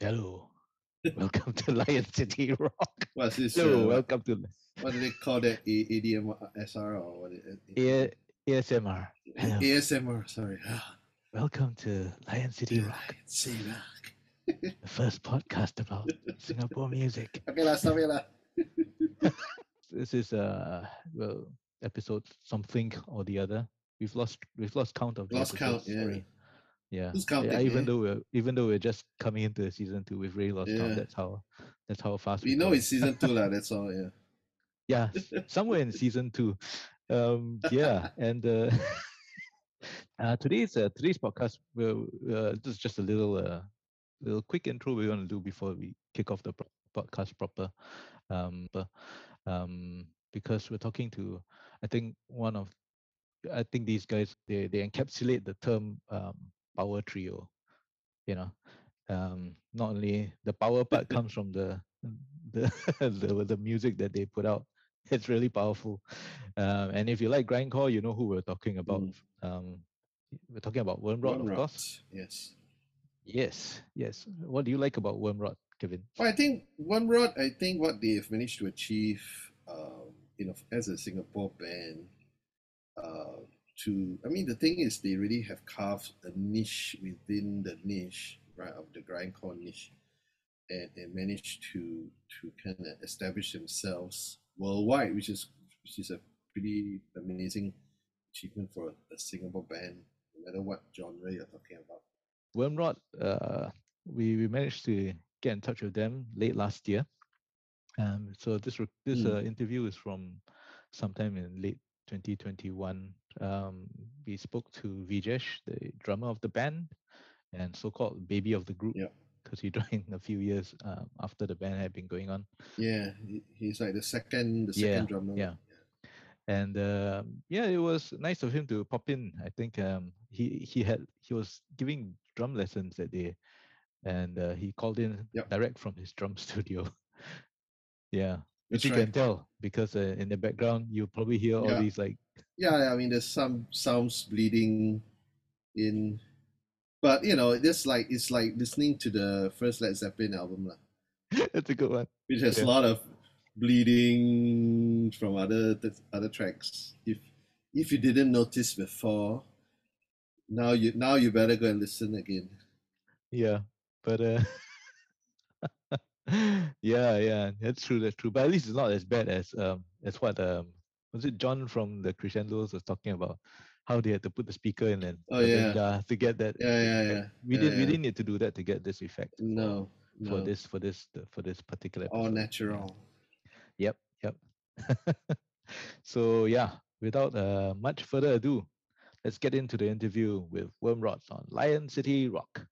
Hello. Welcome to Lion City Rock. What's this? Hello, uh, welcome to what do they call that? A- ADM SR or what? Is it? A- ASMR. Hello. ASMR. Sorry. Welcome to Lion City Rock, See rock. the first podcast about Singapore music. Okay lah, it lah. This is uh well episode something or the other. We've lost we've lost count of the Lost count, episodes, yeah. sorry. Yeah. Yeah, even though we're even though we're just coming into season two, we've really lost Yeah. count. That's how that's how fast we we're know going. it's season two lah. That's all. Yeah. yeah somewhere in season two um yeah and uh, uh today's uh, today's podcast will uh, this is just a little uh little quick intro we want to do before we kick off the pro- podcast proper um but, um because we're talking to i think one of i think these guys they they encapsulate the term um power trio you know um not only the power part comes from the the, the the music that they put out it's really powerful um and if you like grindcore you know who we're talking about Mm. um we're talking about wormrot One of course Yes. yes yes what do you like about wormrot kevin Well, I think one rod. I think what they have managed to achieve, um, you know, as a Singapore band, uh, to I mean, the thing is, they really have carved a niche within the niche, right, of the grindcore niche, and they managed to to kind of establish themselves worldwide, which is which is a pretty amazing achievement for a, Singapore band, no matter what genre you're talking about. wormrot uh we we managed to get in touch with them late last year um so this this Mm. uh, interview is from sometime in late 2021 um we spoke to vijesh the drummer of the band and so-called baby of the group because he joined a few years um, after the band had been going on Yeah, he's like the second the Yeah, second drummer. yeah. and um, yeah, it was nice of him to pop in. I think um, he he had he was giving drum lessons that day, and uh, he called in Yep. direct from his drum studio. yeah, which That's you can tell because uh, in the background you probably hear all Yeah. these like Yeah, I mean, there's some sounds bleeding in, but you know, this like it's like listening to the first Led Zeppelin album, lah, that's a good one. which has Yeah. a lot of bleeding from other th- other tracks. If if you didn't notice before, now you now you better go and listen again. Yeah, but uh, yeah, yeah, that's true. That's true. But at least it's not as bad as um as what um was it John from the Crescendos was talking about how they had to put the speaker in and Oh, yeah. To get that. Yeah, yeah, yeah. We yeah, didn't we didn't need to do that to get this effect. for- No, For this for this for this particular all episode. natural. Yep, yep. so yeah, without uh, much further ado, let's get into the interview with Wormrot on Lion City Rock.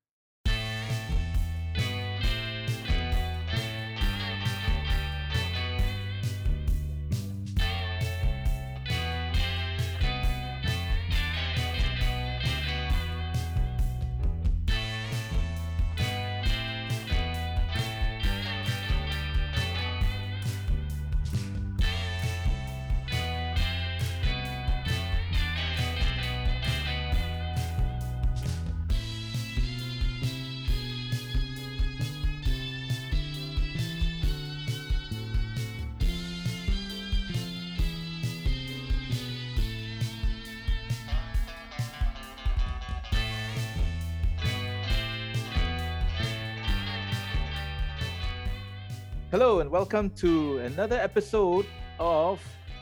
Hello and welcome to another episode of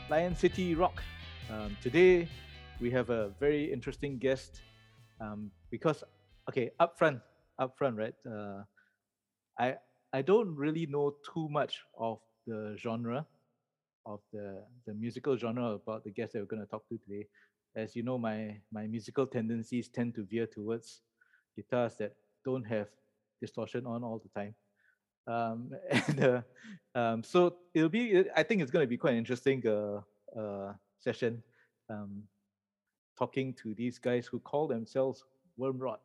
Lion City Rock. Um, today we have a very interesting guest um, because, okay, up front, up front, right? Uh, I I don't really know too much of the genre of the the musical genre about the guest that we're going to talk to today. As you know, my my musical tendencies tend to veer towards guitars that don't have distortion on all the time um, and uh, um, so it'll be i think it's going to be quite an interesting uh, uh, session um, talking to these guys who call themselves wormrot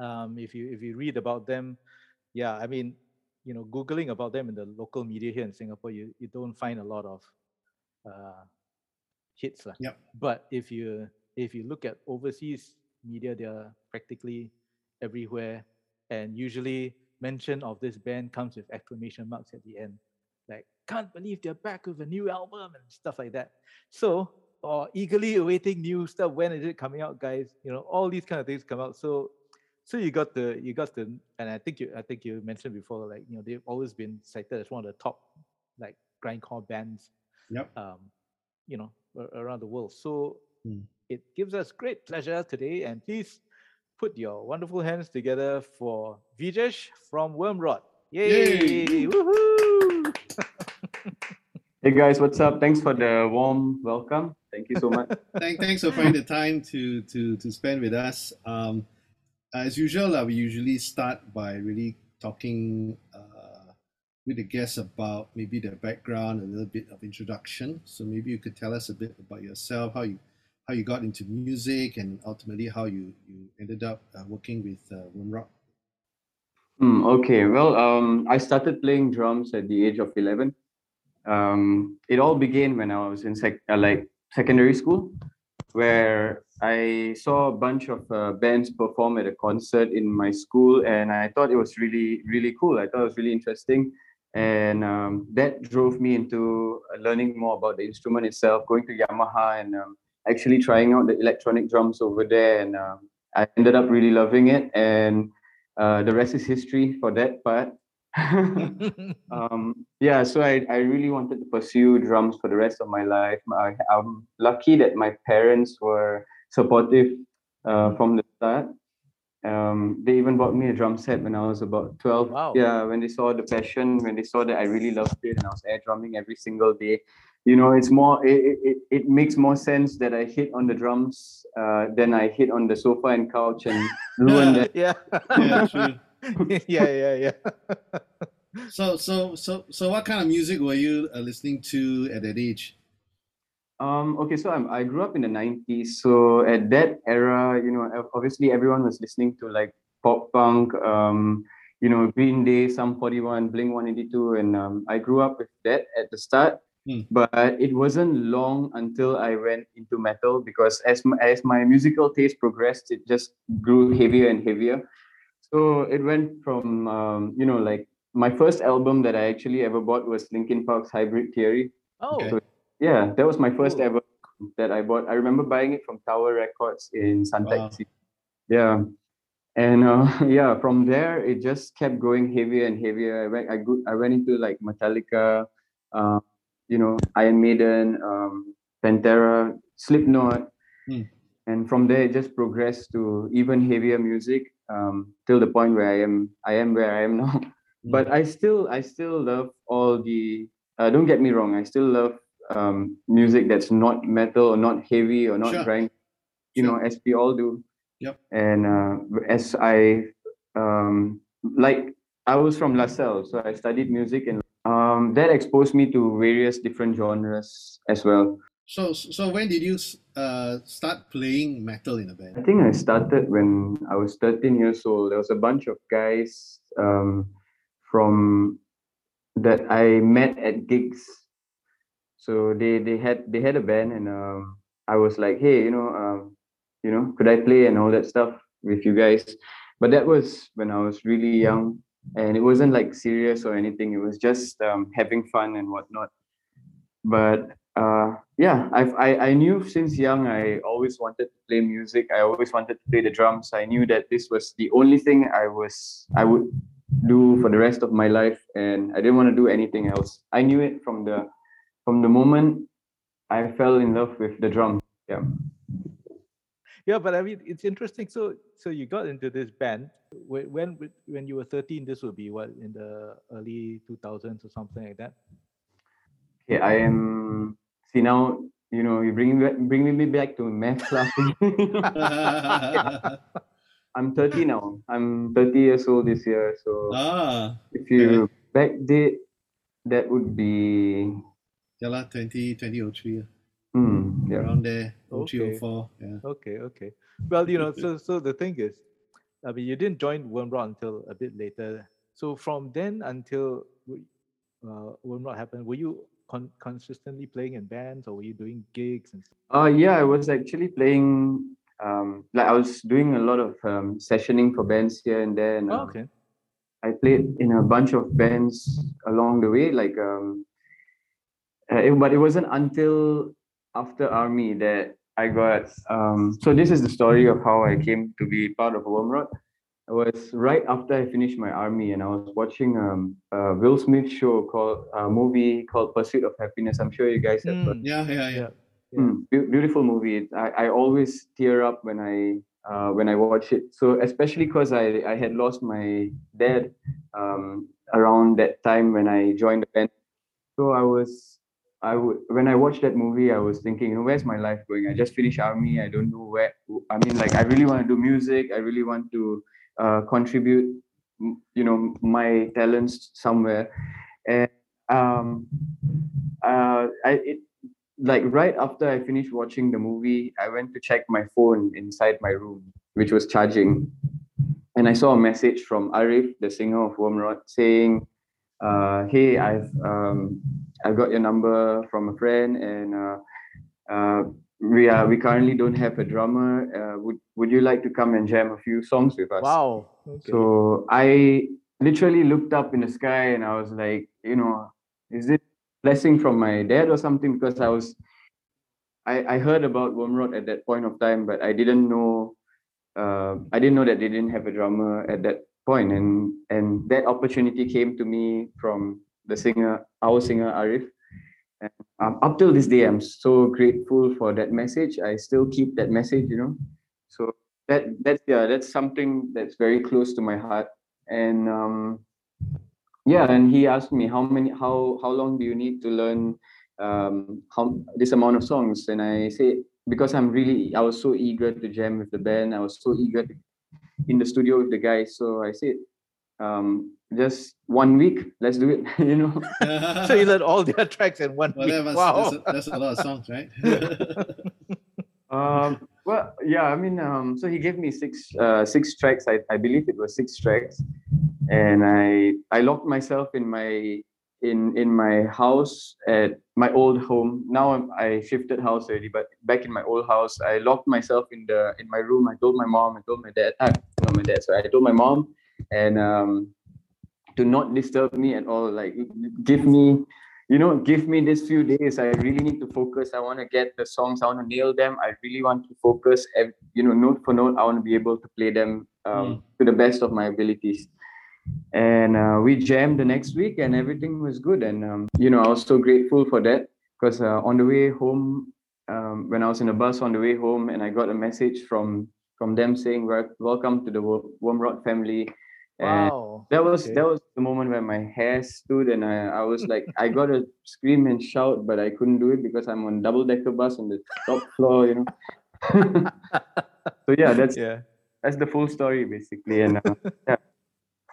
um, if you if you read about them yeah i mean you know googling about them in the local media here in singapore you, you don't find a lot of uh, hits lah. Yep. but if you if you look at overseas media they're practically everywhere and usually mention of this band comes with exclamation marks at the end. Like, can't believe they're back with a new album and stuff like that. So, or eagerly awaiting new stuff. When is it coming out, guys? You know, all these kind of things come out. So so you got the you got the and I think you I think you mentioned before, like, you know, they've always been cited as one of the top like grindcore bands. Yep. Um, you know, around the world. So Hmm. it gives us great pleasure today. And please put your wonderful hands together for Vijesh from Wormrot. Yay! Yay! Woohoo! Hey guys, what's up? Thanks for the warm welcome. Thank you so much. Thank, thanks for finding the time to to to spend with us. Um, as usual, uh, we usually start by really talking uh, with the guests about maybe their background, a little bit of introduction. So maybe you could tell us a bit about yourself, how you how you got into music, and ultimately how you you ended up uh, working with uh, Rock. Hmm, okay, well, um, I started playing drums at the age of 11. Um, it all began when I was in sec- uh, like secondary school, where I saw a bunch of uh, bands perform at a concert in my school, and I thought it was really, really cool. I thought it was really interesting, and um, that drove me into learning more about the instrument itself, going to Yamaha and um, actually trying out the electronic drums over there, and um, I ended up really loving it, and uh, the rest is history for that part. um, yeah, so I, I really wanted to pursue drums for the rest of my life. I, I'm lucky that my parents were supportive uh, from the start. Um, they even bought me a drum set when I was about 12. Wow. Yeah, when they saw the passion, when they saw that I really loved it and I was air drumming every single day. You know, it's more, it, it, it makes more sense that I hit on the drums uh, than I hit on the sofa and couch and ruin that. yeah. Yeah, true. yeah, yeah, yeah. So so so so what kind of music were you uh, listening to at that age? Um, okay, so I'm, I grew up in the 90s. So at that era, you know, obviously everyone was listening to like pop punk, um, you know, Green Day, Sum 41, Blink 182. And um, I grew up with that at the start. Hmm. But it wasn't long until I went into metal because as my, as my musical taste progressed, it just grew heavier and heavier. So it went from, um, you know, like my first album that I actually ever bought was Linkin Park's Hybrid Theory. Oh, Okay. So, yeah, that was my first Cool. ever that I bought. I remember buying it from Tower Records in Suntec Wow. City. Yeah. And uh, yeah, from there it just kept going heavier and heavier. I went, I, go, I went into like Metallica, uh, you know, Iron Maiden, um, Pantera, Slipknot, Hmm. and from there it just progressed to even heavier music um, till the point where I am. I am where I am now. But I still, I still love all the. Uh, don't get me wrong. I still love um, music that's not metal or not heavy or not Sure. grind. You Sure. know, as we all do. Yep. And uh, as I um, like, I was from LaSalle, so I studied music, and um, that exposed me to various different genres as well. So so when did you uh, start playing metal in a band? I think I started when I was 13 years old. There was a bunch of guys um, from that I met at gigs. So they they had they had a band, and um, I was like, hey, you know, um, you know, could I play and all that stuff with you guys? But that was when I was really young, and it wasn't like serious or anything. It was just um, having fun and whatnot. But uh, yeah, I've, I I knew since young I always wanted to play music. I always wanted to play the drums. I knew that this was the only thing I was I would do for the rest of my life, and I didn't want to do anything else. I knew it from the from the moment I fell in love with the drum. Yeah. Yeah, but I mean, it's interesting. So, so you got into this band when when when you were thirteen. This would be what in the early two thousands or something like that. Okay, I am. See now, you know, you bring me back, bring me back to math class. I'm 30 now. I'm 30 years old this year. So ah, if you backdate, that would be yeah lah, 20, 2003, hmm, yeah. around there, Okay. 0304, yeah. Okay, okay. Well, you know, so so the thing is, I mean, you didn't join Wormrot until a bit later. So from then until w- uh, Wormrot happened, were you con- consistently playing in bands, or were you doing gigs and stuff? Uh, yeah, I was actually playing. Um, like I was doing a lot of um, sessioning for bands here and there, and Oh, um, okay. I played in a bunch of bands along the way, like um, uh, it, but it wasn't until after army that I got. Um, so this is the story of how I came to be part of Wormrot. It was right after I finished my army, and I was watching um, a Will Smith show called a movie called Pursuit of Happiness. I'm sure you guys have Mm. heard. Yeah, yeah, yeah. Yeah. Mm, beau- beautiful movie. I, I always tear up when I uh, when I watch it. So especially because I, I had lost my dad um, around that time when I joined the band. So I was I would when I watched that movie, I was thinking, you know, where's my life going? I just finished army. I don't know where. I mean, like I really want to do music. I really want to uh, contribute, you know, my talents somewhere. And um, uh, I it like right after I finished watching the movie, I went to check my phone inside my room, which was charging, and I saw a message from Arif, the singer of Wormrot, saying, uh, "Hey, I've um, I've got your number from a friend, and uh, uh, we are we currently don't have a drummer. Uh, would would you like to come and jam a few songs with us?" Wow. Okay. So I literally looked up in the sky and I was like, you know, is it blessing from my dad or something? Because I was, I, I heard about Wormrot at that point of time, but I didn't know, uh, I didn't know that they didn't have a drummer at that point, and and that opportunity came to me from the singer, our singer Arif. And um, up till this day, I'm so grateful for that message. I still keep that message, you know. So that that's yeah that's something that's very close to my heart and um yeah and he asked me how many how how long do you need to learn um how this amount of songs and i say because i'm really i was so eager to jam with the band i was so eager to, in the studio with the guys so i said um just one week let's do it you know so you learned all their tracks in one well, week. that was, wow. that's, a, that's a lot of songs, right? Um, well, yeah, I mean, um, so he gave me six, uh, six tracks. I, I believe it was six tracks, and I, I locked myself in my, in, in my house at my old home. Now I'm, I shifted house already, but back in my old house, I locked myself in the, in my room. I told my mom, I told my dad, ah, not my dad, so I told my mom, and um, to not disturb me at all. Like, give me you know, give me this few days. I really need to focus. I want to get the songs. I want to nail them. I really want to focus. ev- You know, note for note. I want to be able to play them um, to the best of my abilities. And uh, we jammed the next week, and everything was good. And um, you know, I was so grateful for that because uh, on the way home, um, when I was in the bus on the way home, and I got a message from from them saying, "Welcome to the Wo- Wormrot family." And Wow. that was Okay. that was the moment where my hair stood and I, I was like I gotta scream and shout but I couldn't do it because I'm on double decker bus on the top floor you know so yeah that's Yeah. that's the full story basically and uh, yeah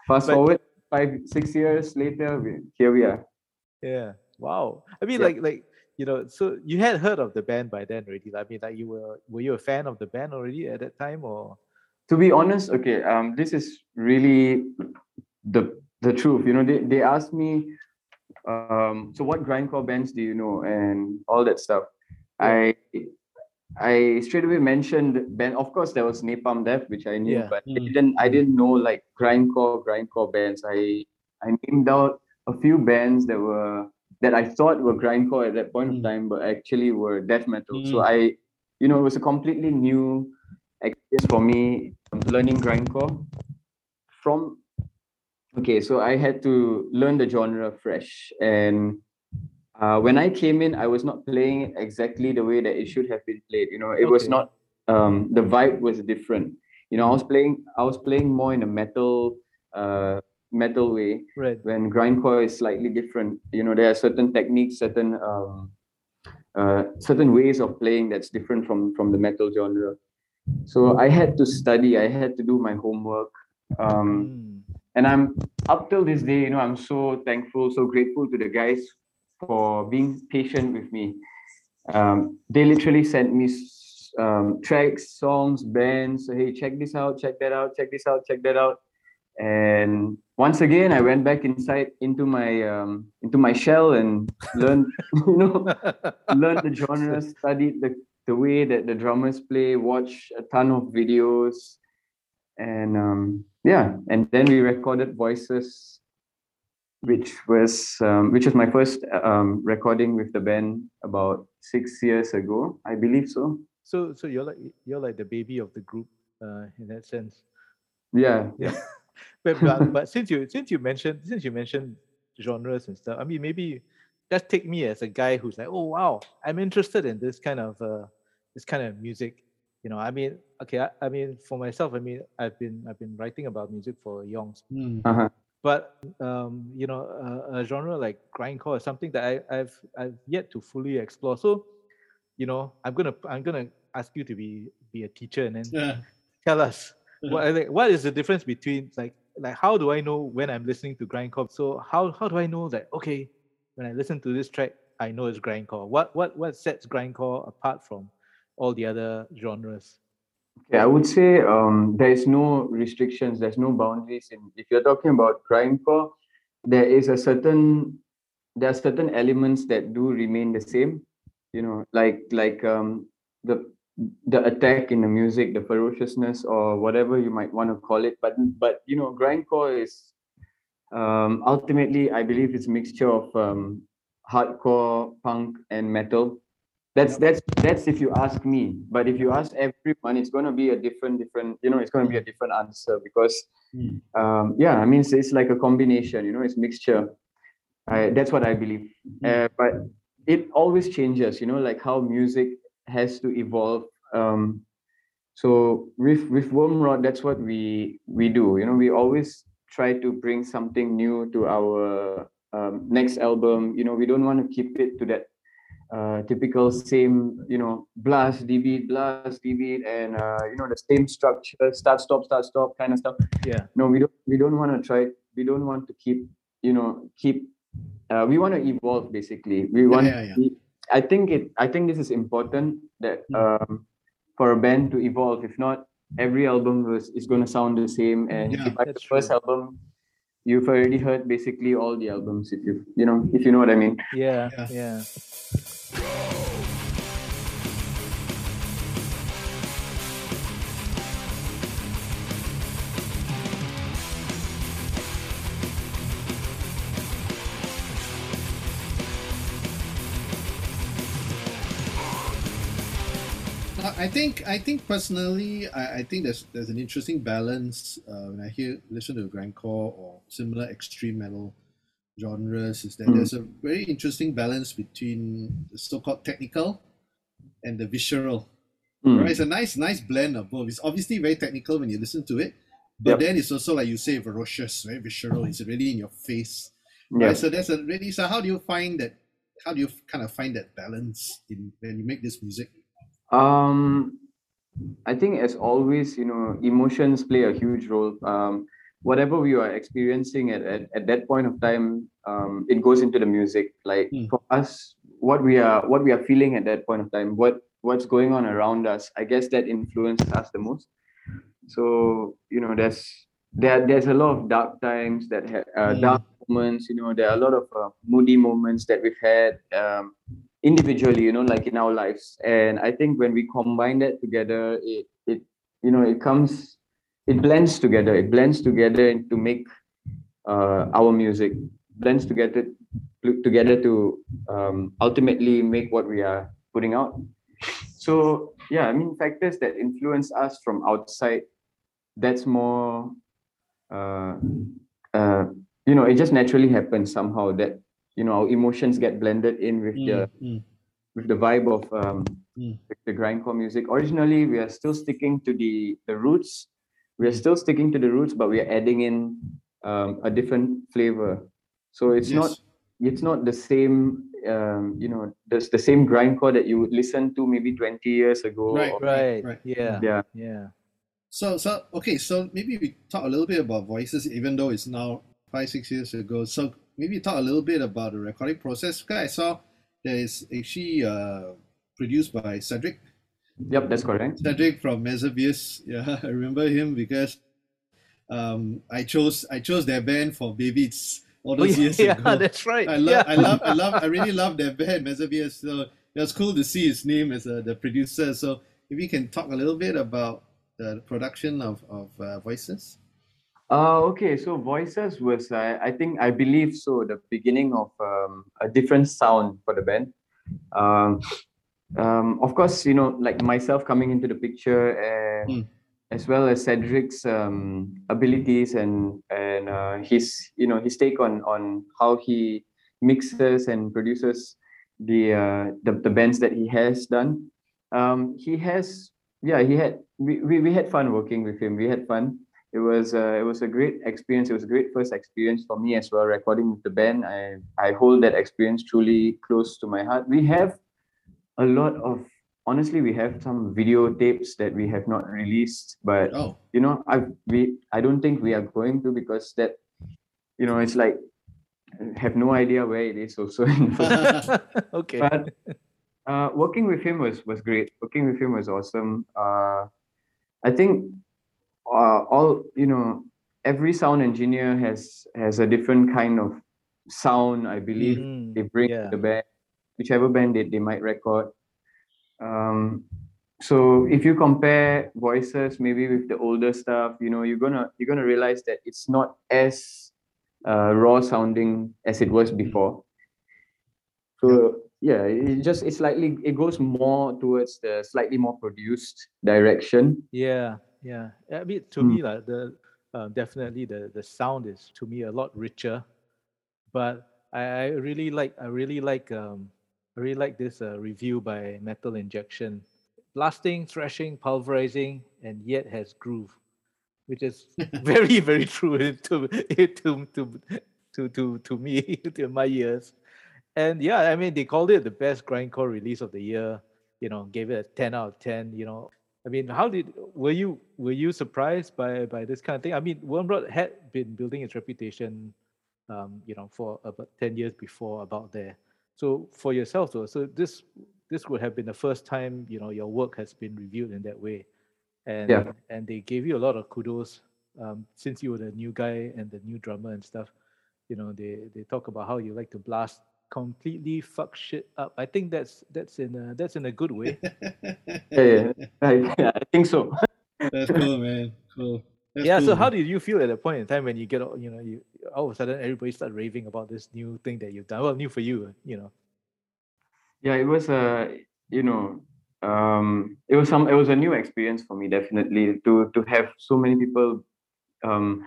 fast But- forward five six years later we, here we are Yeah. Wow. I mean, Yeah. like, like you know, so you had heard of the band by then already. I mean, like, you were were you a fan of the band already at that time, or? to be honest okay um this is really the the truth you know they, they asked me um so what grindcore bands do you know and all that stuff i i straight away mentioned band of course there was napalm death which i knew Yeah. but I Mm. didn't i didn't know like grindcore grindcore bands i i named out a few bands that were that i thought were grindcore at that point Mm. of time but actually were death metal so Mm. i you know it was a completely new experience for me learning grindcore from okay so i had to learn the genre fresh and uh, when i came in i was not playing exactly the way that it should have been played. You know it was not um, the vibe was different. You know i was playing i was playing more in a metal uh, metal way Right. when grindcore is slightly different. You know there are certain techniques certain um, uh, certain ways of playing that's different from from the metal genre. So i had to study i had to do my homework um, Mm. and i'm up till this day you know i'm so thankful so grateful to the guys for being patient with me. Um, they literally sent me um, tracks songs bands. So, hey check this out check that out check this out check that out. And once again i went back inside into my um, into my shell and learned you know learned the genre studied the, the way that the drummers play watch a ton of videos. And um, yeah, and then we recorded voices, which was um, which was my first um, recording with the band about six years ago, I believe so. So so you're like you're like the baby of the group uh, in that sense. Yeah, Yeah. but, but but since you since you mentioned since you mentioned genres and stuff, I mean maybe just take me as a guy who's like, oh wow, I'm interested in this kind of uh this kind of music. You know, I mean, okay, I, I mean for myself, I mean I've been I've been writing about music for yongs, Mm. uh-huh. But um, you know, a, a genre like grindcore is something that I, I've I've yet to fully explore. So, you know, I'm gonna I'm gonna ask you to be be a teacher and then Yeah. tell us what the- what is the difference between like like how do I know when I'm listening to grindcore? So how how do I know that okay, when I listen to this track, I know it's grindcore. What what what sets grindcore apart from all the other genres? Yeah, I would say um, there is no restrictions, there's no boundaries. In if you're talking about grindcore, there is a certain there are certain elements that do remain the same. You know, like like um, the the attack in the music, the ferociousness, or whatever you might want to call it. But but you know, grindcore is um, ultimately, I believe, it's a mixture of um, hardcore, punk, and metal that's that's that's if you ask me. But if you ask everyone it's going to be a different different you know it's going to be a different answer because Mm. um yeah i mean it's, it's like a combination you know it's mixture. I, that's what i believe. Uh, but it always changes you know like how music has to evolve um so with with wormrot that's what we we do you know we always try to bring something new to our um, next album. You know we don't want to keep it to that uh, typical same, you know, blast, D beat, blast, D beat, and uh, you know the same structure, start, stop, start, stop, kind of stuff. Yeah. No, we don't. We don't want to try. We don't want to keep, you know, keep. Uh, we want to evolve basically. We want. yeah, yeah. we- I think it. I think this is important that um, for a band to evolve. If not, every album was is going to sound the same. And Yeah, if like the first true. album you've already heard basically all the albums. If you, you know, if you know what I mean. Yeah, Yeah. Uh, I think I think personally, I, I think there's there's an interesting balance uh, when I hear listen to grindcore or similar extreme metal genres. Is that Mm. there's a very interesting balance between the so-called technical and the visceral. Mm. Right? It's a nice nice blend of both. It's obviously very technical when you listen to it, but Yep. then it's also like you say, ferocious, very visceral. It's really in your face. Yeah. Right? So that's a really. So how do you find that? How do you kind of find that balance in when you make this music? Um, I think as always, you know, emotions play a huge role. Um, whatever we are experiencing at, at, at that point of time, um, it goes into the music. Like Mm. for us, what we are what we are feeling at that point of time, what what's going on around us, I guess that influences us the most. So you know, there's there there's a lot of dark times that have uh, Mm. dark moments. You know, there are a lot of uh, moody moments that we've had. Um, individually you know like in our lives and i think when we combine that together it it you know it comes it blends together it blends together to make uh, our music blends together together to um, ultimately make what we are putting out so yeah i mean factors that influence us from outside that's more uh, uh, you know it just naturally happens somehow that you know our emotions get blended in with the Mm, with the vibe of um, Mm. the grindcore music. Originally, we are still sticking to the the roots. We are still sticking to the roots, but we are adding in um, a different flavor. So it's not it's not the same. Um, you know, the the same grindcore that you would listen to maybe twenty years ago. Right. or- Right. right. Yeah. Yeah. Yeah. So, so okay. So maybe we talk a little bit about voices, even though it's now five, six years ago. So maybe talk a little bit about the recording process. Because I saw there is actually uh, produced by Cedric. Yep, that's correct. Cedric from Mesovius. Yeah, I remember him because um, I chose I chose their band for Babies all Oh, those yeah, years yeah, ago. that's right. I love, yeah. I love, I love, I really love their band, Mesovius. So it was cool to see his name as uh, the producer. So if we can talk a little bit about the production of, of uh, voices. Uh, okay, so Voices was, uh, I think, I believe so, the beginning of um, a different sound for the band. Um, um, of course, you know, like myself coming into the picture, and Mm. as well as Cedric's um, abilities and and uh, his, you know, his take on on how he mixes and produces the uh, the, the bands that he has done. Um, he has, yeah, he had we, we, we had fun working with him. We had fun it was uh, it was a great experience. It was a great first experience for me as well. Recording with the band, I I hold that experience truly close to my heart. We have a lot of honestly, we have some videotapes that we have not released, but Oh, you know, I we I don't think we are going to because that you know it's like have no idea where it is also. in the first okay. but uh, working with him was was great. Working with him was awesome. Uh, I think uh, all you know, every sound engineer has has a different kind of sound. I believe Mm, they bring yeah. to the band, whichever band they, they might record. Um, so if you compare voices maybe with the older stuff, you know, you're gonna you're gonna realize that it's not as uh, raw sounding as it was before. So yeah, it just it's slightly it goes more towards the slightly more produced direction. Yeah, yeah. I mean, to Mm. me, like the uh, definitely the the sound is to me a lot richer, but I, I really like I really like um I really like this uh, review by Metal Injection, blasting, thrashing, pulverizing, and yet has groove, which is very very true to to to to to to me to my ears. And yeah, I mean they called it the best grindcore release of the year. You know, gave it a ten out of ten. You know, I mean, how did were you were you surprised by by this kind of thing? I mean, Wormrot had been building its reputation, um, you know, for about ten years before about there. So for yourself, though, so this this would have been the first time you know your work has been reviewed in that way, and Yeah. and they gave you a lot of kudos um, since you were the new guy and the new drummer and stuff. You know, they they talk about how you like to blast completely fuck shit up. I think that's that's in a that's in a good way. Yeah, yeah, I, yeah, I think so. That's cool, man. Cool. That's yeah. So cool. how did you feel at that point in time when you get all- you know you all of a sudden everybody start raving about this new thing that you've done? Well, new for you, you know. yeah it was a you know um it was some it was a new experience for me definitely to to have so many people um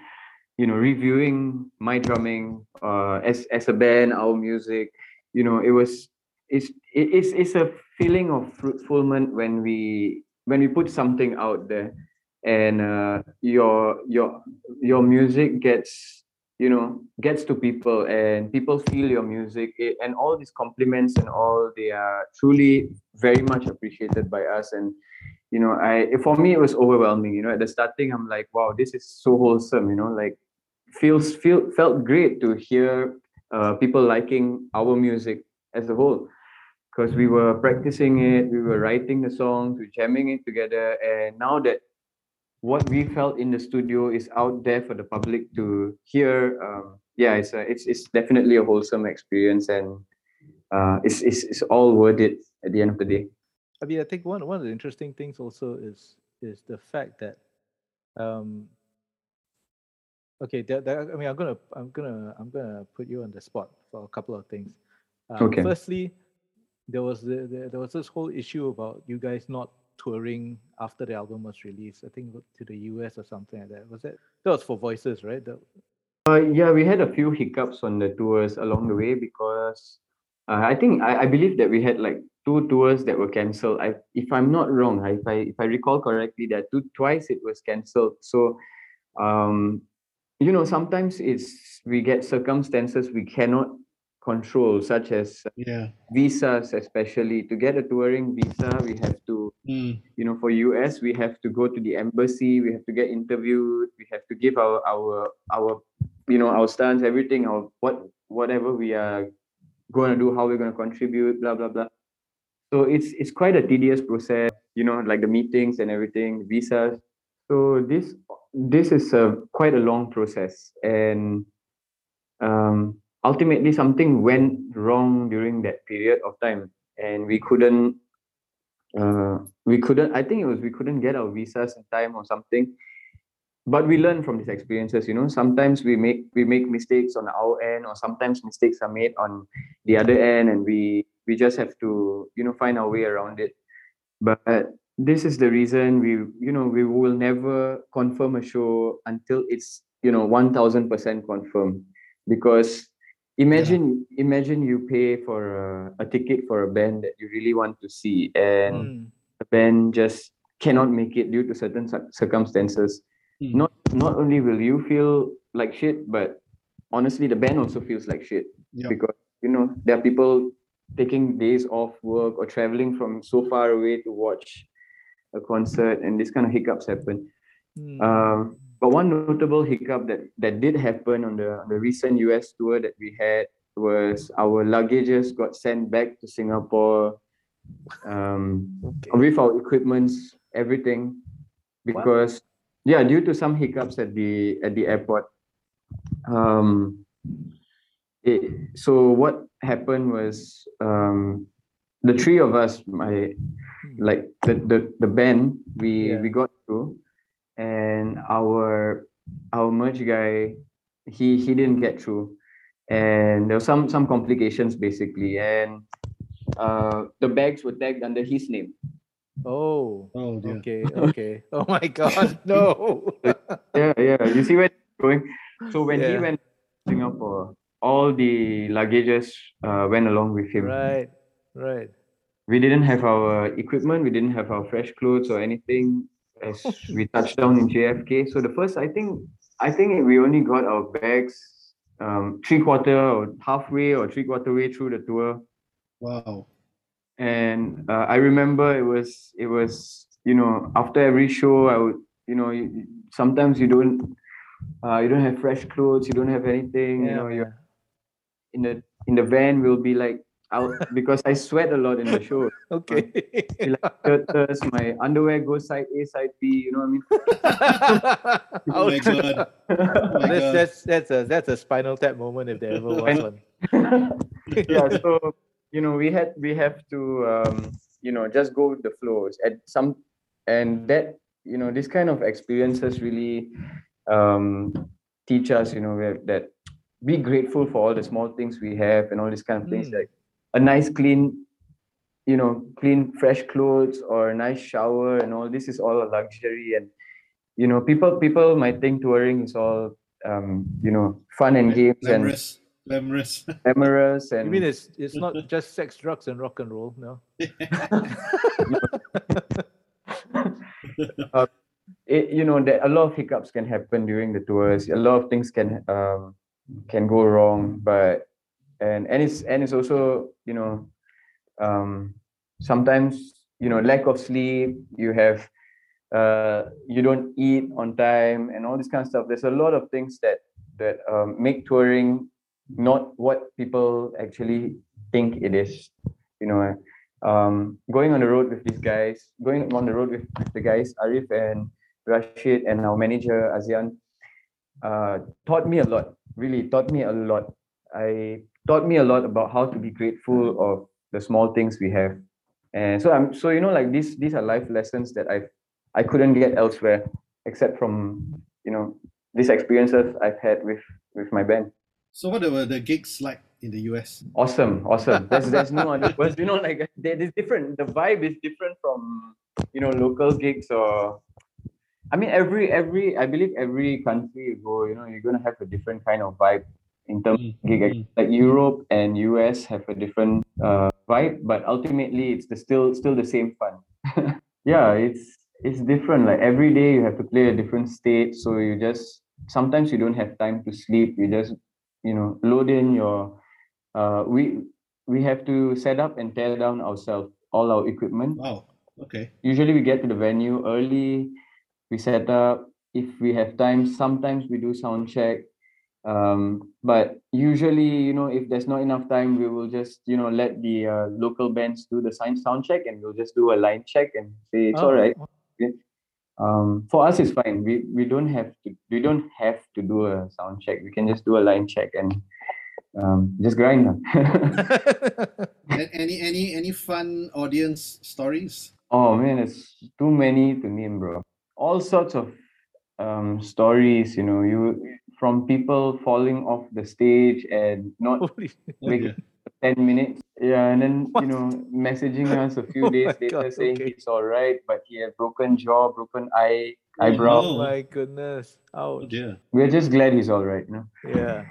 you know reviewing my drumming uh as as a band our music you know it was it's it- it's it's a feeling of fulfillment when we when we put something out there and uh your your your music gets you know gets to people and people feel your music and all these compliments and all they are truly very much appreciated by us. And you know i for me it was overwhelming you know at the starting i'm like wow this is so wholesome you know like feels feel felt great to hear uh, people liking our music as a whole. Because we were practicing it we were writing the songs we jamming it together and now that what we felt in the studio is out there for the public to hear. Um, yeah, it's a, it's it's definitely a wholesome experience, and uh, it's, it's it's all worth it at the end of the day. I mean, I think one one of the interesting things also is is the fact that, um, okay, that, that, I mean, I'm gonna I'm gonna I'm gonna put you on the spot for a couple of things. Um, Okay. Firstly, there was the, the there was this whole issue about you guys not touring after the album was released. I think to the US or something like that. Was that that was for Voices, right? That, Uh, yeah, we had a few hiccups on the tours along the way because uh, I think I, I believe that we had like two tours that were cancelled. I, if I'm not wrong, I- if I if I recall correctly, that two twice it was cancelled. So, um, you know, sometimes it's we get circumstances we cannot control, such as Yeah. visas, especially to get a touring visa, we have to Mm. you know for us we have to go to the embassy we have to get interviewed we have to give our our our you know our stance everything our what whatever we are going to do how we're going to contribute blah blah blah so it's it's quite a tedious process you know like the meetings and everything visas so this this is a quite a long process and um ultimately something went wrong during that period of time and we couldn't uh, we couldn't i think it was we couldn't get our visas in time or something. But we learn from these experiences you know. Sometimes we make we make mistakes on our end or sometimes mistakes are made on the other end and we we just have to you know find our way around it. But this is the reason we you know we will never confirm a show until it's you know 1000% confirmed. Because imagine yeah. imagine you pay for a, a, ticket for a band that you really want to see and mm. the band just cannot make it due to certain circumstances mm. not not only will you feel like shit but honestly the band also feels like shit because you know there are people taking days off work or traveling from so far away to watch a concert and this kind of hiccups happen mm. um, but one notable hiccup that that did happen on the on the recent us tour that we had was our luggages got sent back to singapore um, okay. with our equipments everything because yeah due to some hiccups at the at the airport um it, so what happened was um the three of us my like the the, the band we yeah. we got through and our our merge guy he he didn't get through and there was some some complications basically and uh the bags were tagged under his name Oh. Oh dear. Okay. Okay. oh my God. No. yeah. Yeah. You see where going. So when yeah. he went to Singapore, all the luggages uh, went along with him. Right. Right. We didn't have our equipment. We didn't have our fresh clothes or anything as we touched down in JFK. So the first, I think, I think we only got our bags um, three quarter or halfway or three quarter way through the tour. Wow and uh, I remember it was it was you know after every show I would you know you, sometimes you don't uh, you don't have fresh clothes you don't have anything yeah, you know you're in the in the van will be like out because I sweat a lot in the show. Okay. like my underwear goes side A, side B. You know what I mean? oh my god! Oh my that's, god. that's that's a that's a spinal tap moment if there ever was one. yeah. So you know we had we have to um, you know just go with the flows at some and that you know this kind of experiences really um, teach us you know that be grateful for all the small things we have and all these kind of things mm. like a nice clean you know clean fresh clothes or a nice shower and all. This is all a luxury and you know people people might think touring is all um, you know fun and games Glamorous. and glamorous glamorous. and you mean it's it's not just sex drugs and rock and roll no? Uh, it, you know that a lot of hiccups can happen during the tours. A lot of things can um can go wrong but and and it's and it's also you know um sometimes you know lack of sleep you have uh you don't eat on time and all this kind of stuff there's a lot of things that that um, make touring not what people actually think it is. You know, um, going on the road with these guys, going on the road with, the guys, Arif and Rasyid and our manager Azian, uh, taught me a lot. Really taught me a lot. I taught me a lot about how to be grateful mm-hmm. of the small things we have. And so I'm so you know like these these are life lessons that I I couldn't get elsewhere except from you know these experiences I've had with with my band. So what were the gigs like in the US? Awesome, awesome. There's there's no other words. You know, like it's different. The vibe is different from you know local gigs or. I mean, every every I believe every country you go, you know, you're gonna have a different kind of vibe in terms mm-hmm. of gig. Mm-hmm. Like Europe and US have a different uh, vibe, but ultimately it's the still still the same fun. yeah, it's it's different. Like every day you have to play a different state, so you just sometimes you don't have time to sleep. You just you know load in your uh, we we have to set up and tear down ourselves all our equipment wow okay usually we get to the venue early we set up if we have time sometimes we do sound check um, but usually you know if there's not enough time we will just you know let the uh, local bands do the sound sound check and we'll just do a line check and say it's oh. all right okay? Um, for us it's fine. We we don't have to we don't have to do a sound check. We can just do a line check and um, just grind any any any fun audience stories? Oh man it's too many to name bro. All sorts of um, stories. You know, you from people falling off the stage and not Holy Make- dear. ten minutes. Yeah, and then What? you know, messaging us a few Oh days later God, saying okay. he's all right, but he had broken jaw, broken eye, eyebrow. Oh my goodness. Oh Ouch. dear. We're just glad he's all right. You know, Yeah.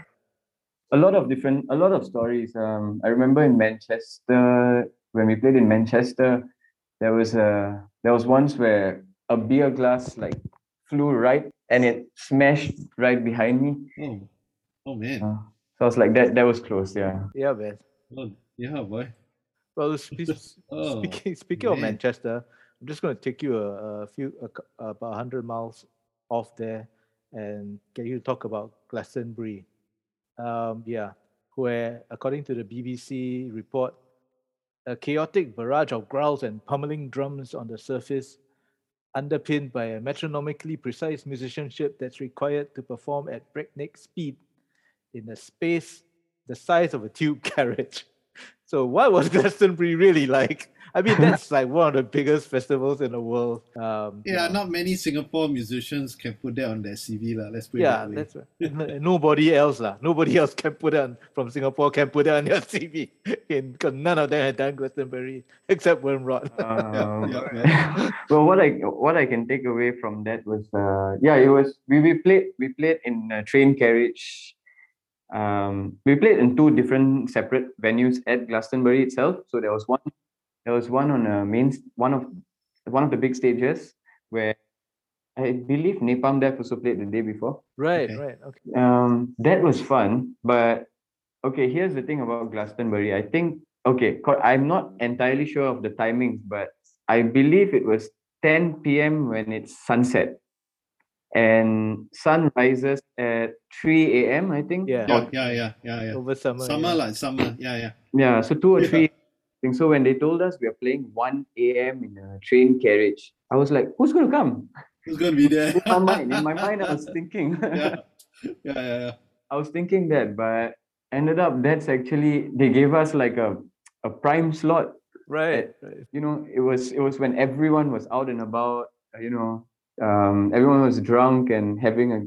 a lot of different, a lot of stories. Um, I remember in Manchester when we played in Manchester, there was a there was once where a beer glass like flew right and it smashed right behind me. Oh, oh man. Uh, so I was like, that that was close. Yeah. Yeah, man. Oh, yeah, boy. Well, spe- Oh, speaking speaking of. Manchester, I'm just going to take you a, a few a, about hundred miles off there and get you to talk about Glastonbury. Um, yeah, where according to the BBC report, a chaotic barrage of growls and pummeling drums on the surface, underpinned by a metronomically precise musicianship that's required to perform at breakneck speed in a space the size of a tube carriage. So what was Glastonbury really like? I mean, that's like one of the biggest festivals in the world. Um, you Yeah, know. not many Singapore musicians can put that on their CV, lah. Let's put it yeah, that way. that's right. Nobody else lah. Nobody else can put it on from Singapore can put it on your CV. Because none of them had done Glastonbury except Wormrot. Um, yeah, yeah. well, what I what I can take away from that was, uh, yeah, it was we, we played we played in a train carriage. Um, we played in two different separate venues at Glastonbury itself. So there was one, there was one on a main one of one of the big stages where I believe Napalm Death also played the day before. right, Okay. right. Okay. Um, that was fun, but okay, here's the thing about Glastonbury. I think okay, I'm not entirely sure of the timings, but I believe it was 10 p.m. when it's sunset, and sun rises at 3 a.m. I think. Yeah. Yeah, yeah, yeah, yeah, yeah. Over summer. Summer, yeah. lah, summer. Yeah, yeah. Yeah, so two or Yeah. three. Things. So when they told us we are playing 1 a.m. in a train carriage, I was like, who's gonna come? Who's going to be there? In my mind, in my mind, I was thinking. yeah. Yeah, yeah, yeah. I was thinking that, but ended up that's actually they gave us like a a prime slot. Right. right. You know, it was it was when everyone was out and about. You know, um, everyone was drunk and having a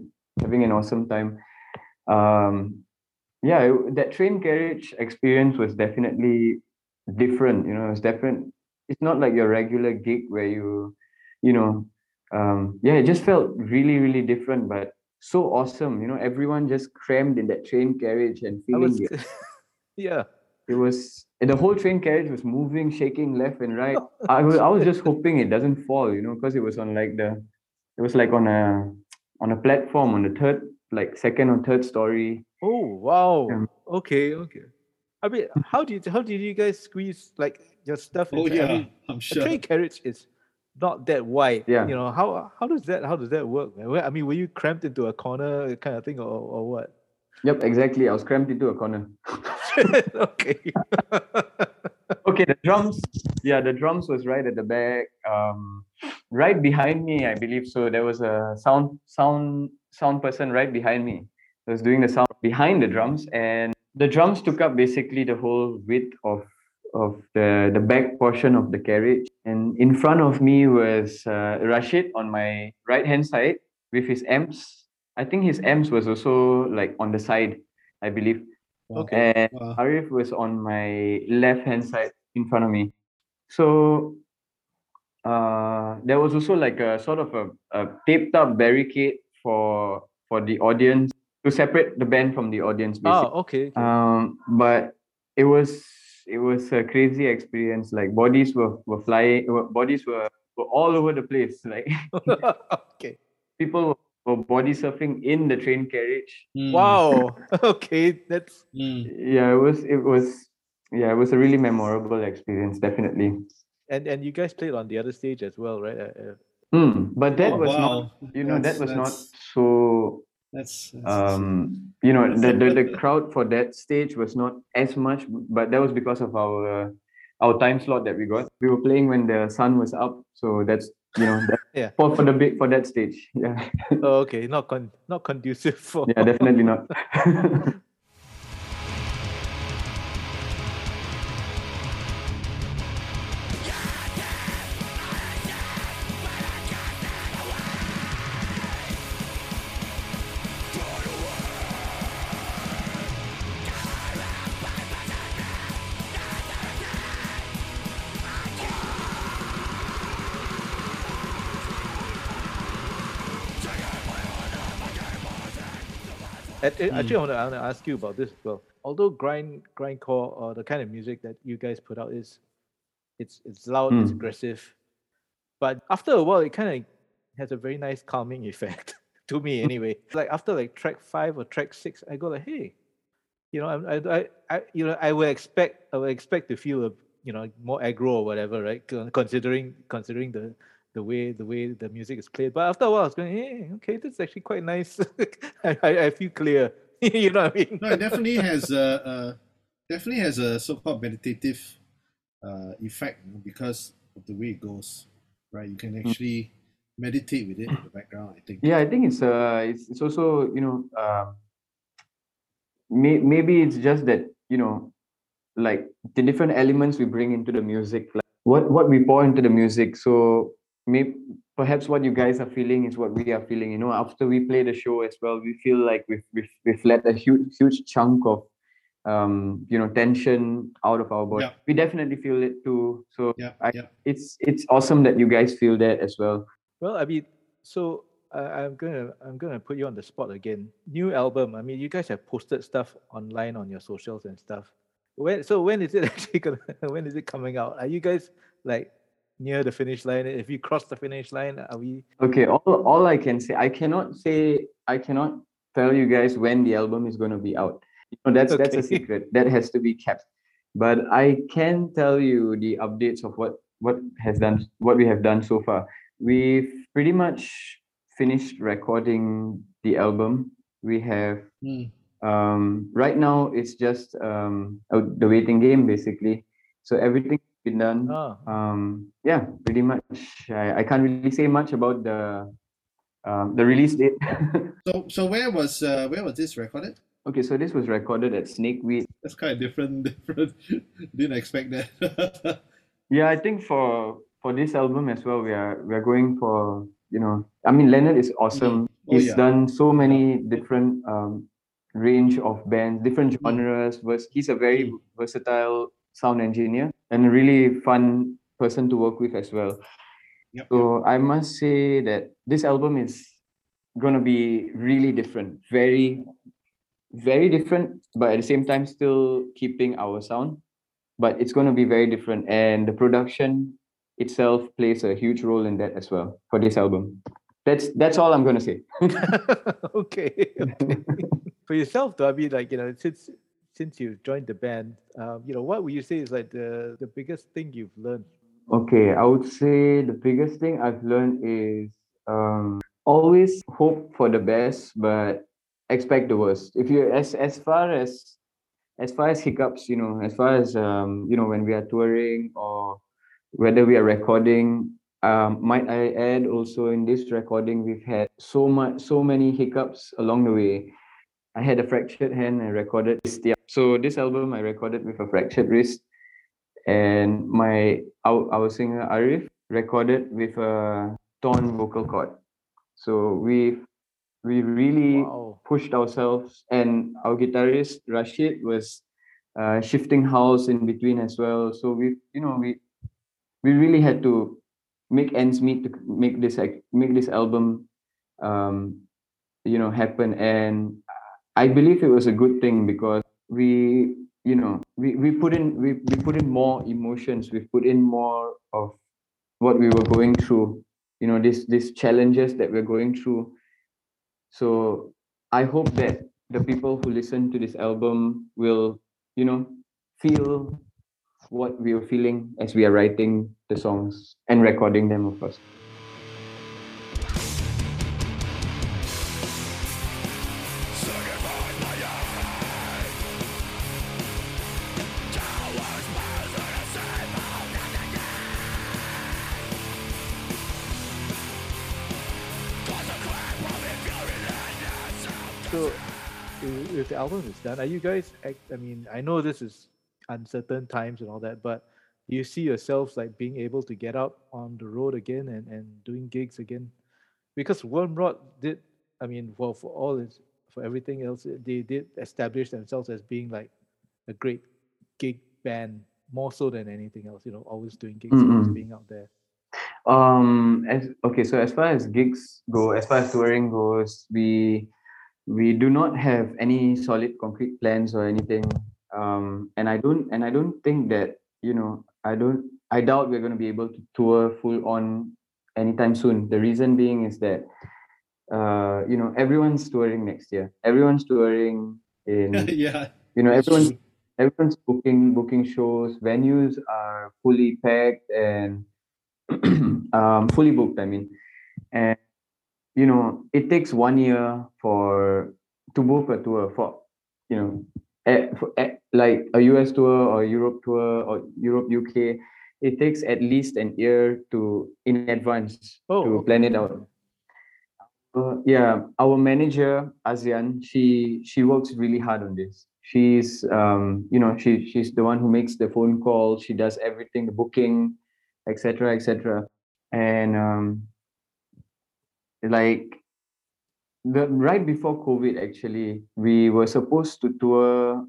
having an awesome time. Um, yeah, it- that train carriage experience was definitely different. You know, it's different. It's not like your regular gig where you, you know, um, yeah, it just felt really really different, but so awesome. You know, everyone just crammed in that train carriage and feeling was, it. yeah. It was the whole train carriage was moving, shaking left and right. I was I was just hoping it doesn't fall, you know, because it was on like the it was like on a on a platform on the third like second or third story. Oh wow. Yeah. Okay. Okay. I mean, how did how did you guys squeeze like your stuff? Oh, inside? I yeah. mean, I'm a sure. train carriage is not that wide. Yeah. You know how how does that how does that work? Man? I mean, were you cramped into a corner kind of thing, or or what? Yep, exactly. I was cramped into a corner. okay. Okay, the drums. Yeah, the drums was right at the back. Um, right behind me, I believe. So there was a sound sound sound person right behind me. That was doing the sound behind the drums, and the drums took up basically the whole width of of the the back portion of the carriage. And in front of me was uh, Rasyid on my right hand side with his amps. I think his amps was also like on the side, I believe. Okay. And Wow. Arif was on my left hand side in front of me. So uh, there was also like a sort of a, a taped up barricade for for the audience to separate the band from the audience basically. Oh, okay. okay. Um, but it was it was a crazy experience. Like bodies were were flying, were- bodies were were all over the place. Like okay. people were, were body surfing in the train carriage. Mm, Wow. okay. That's mm. yeah it was it was yeah it was a really memorable experience definitely and and you guys played on the other stage as well, right? Uh, uh, Hmm, but that Oh, was not you know That's- that was not so That's, that's um you know the, the the crowd for that stage was not as much but that was because of our our time slot that we got we were playing when the sun was up so that's you know that, Yeah. for, for the big for that stage yeah oh, okay. Not con not conducive for. yeah definitely not Actually, Mm. I, want to, I want to ask you about this as well. Although grind grindcore or the kind of music that you guys put out is, it's it's loud, it's Mm. aggressive, but after a while, it kind of has a very nice calming effect to me anyway. like after like track five or track six, I go like, hey, you know, I, I, I, you know, I would expect, I would expect to feel a, you know, more aggro or whatever, right? Considering, considering the, the way, the way the music is played. But after a while, I was going, hey, okay, this is actually quite nice. I, I, I feel clear. you know what I mean? No, it definitely has a, uh definitely has a so-called meditative uh, effect because of the way it goes. Right, you can actually meditate with it in the background. I think. Yeah, I think it's uh it's it's also you know um may, maybe it's just that you know like the different elements we bring into the music like what what we pour into the music so maybe perhaps what you guys are feeling is what we are feeling you know after we play the show as well we feel like we've we've, we've let a huge huge chunk of um you know tension out of our body Yeah. we definitely feel it too so Yeah, I, yeah. it's it's awesome that you guys feel that as well Well, I mean, so I'm gonna I'm gonna put you on the spot again. New album. I mean, you guys have posted stuff online on your socials and stuff. When so when is it actually gonna when is it coming out? Are you guys like near the finish line? If you cross the finish line, are we? Okay, all, all I can say, I cannot say, I cannot tell you guys when the album is going to be out. You know, that's that's a secret that has to be kept. But I can tell you the updates of what what has done, what we have done so far. We've pretty much finished recording the album. We have Mm. um, right now it's just um, the waiting game basically. So everything's been done Oh, um yeah pretty much I, I can't really say much about the um, the release date So, so where was uh, where was this recorded? okay so this was recorded at snakeweed That's quite different. Different. Didn't expect that. yeah i think for for this album as well we are we are going for you know i mean leonard is awesome Oh, he's yeah. done so many different um range of bands different Mm. genres was he's a very Mm. versatile sound engineer and a really fun person to work with as well Yep. So I must say that this album is gonna be really different, very, very different, but at the same time still keeping our sound. But it's gonna be very different, and the production itself plays a huge role in that as well for this album. That's that's all I'm gonna say. okay. okay. For yourself, though, I mean, like you know, since since you joined the band, um, you know, what would you say is like the the biggest thing you've learned? Okay, I would say the biggest thing I've learned is um, always hope for the best, but expect the worst. If you as as far as as far as hiccups, you know, as far as um, you know, when we are touring or whether we are recording, um, might I add also in this recording we've had so much, so many hiccups along the way. I had a fractured hand. I recorded this. Yeah. So this album I recorded with a fractured wrist and my our, our singer Arif recorded with a torn vocal cord. So we we really Wow. pushed ourselves, and our guitarist Rasyid was uh, shifting house in between as well. So we you know we we really had to make ends meet to make this make this album um, you know happen and I believe it was a good thing because we you know we, we put in we, we put in more emotions. We put in more of what we were going through you know this these challenges that we're going through. So i hope that the people who listen to this album will you know feel what we are feeling as we are writing the songs and recording them of course the album is done, are you guys? I mean, I know this is uncertain times and all that, but do you see yourselves like being able to get out on the road again and, and doing gigs again? Because Wormrot did, I mean, well, for all its, for everything else, they did establish themselves as being like a great gig band, more so than anything else. You know, always doing gigs, always Mm-mm. being out there. Um. As, okay. So as far as gigs go, as far as touring goes, we we do not have any solid concrete plans or anything um, and i don't and i don't think that you know i don't i doubt we're going to be able to tour full on anytime soon. The reason being is that uh, you know everyone's touring next year. Everyone's touring in yeah. you know everyone's everyone's booking booking shows. Venues are fully packed and um, fully booked i mean. And you know it takes one year for to book a tour for you know for, like a us tour or europe tour or europe uk it takes at least an year to in advance Oh, to plan it out uh, yeah, our manager Azean, she she works really hard on this. She's um you know she she's the one who makes the phone call. She does everything, the booking, etc. etc. And um like the right before COVID, actually, we were supposed to tour.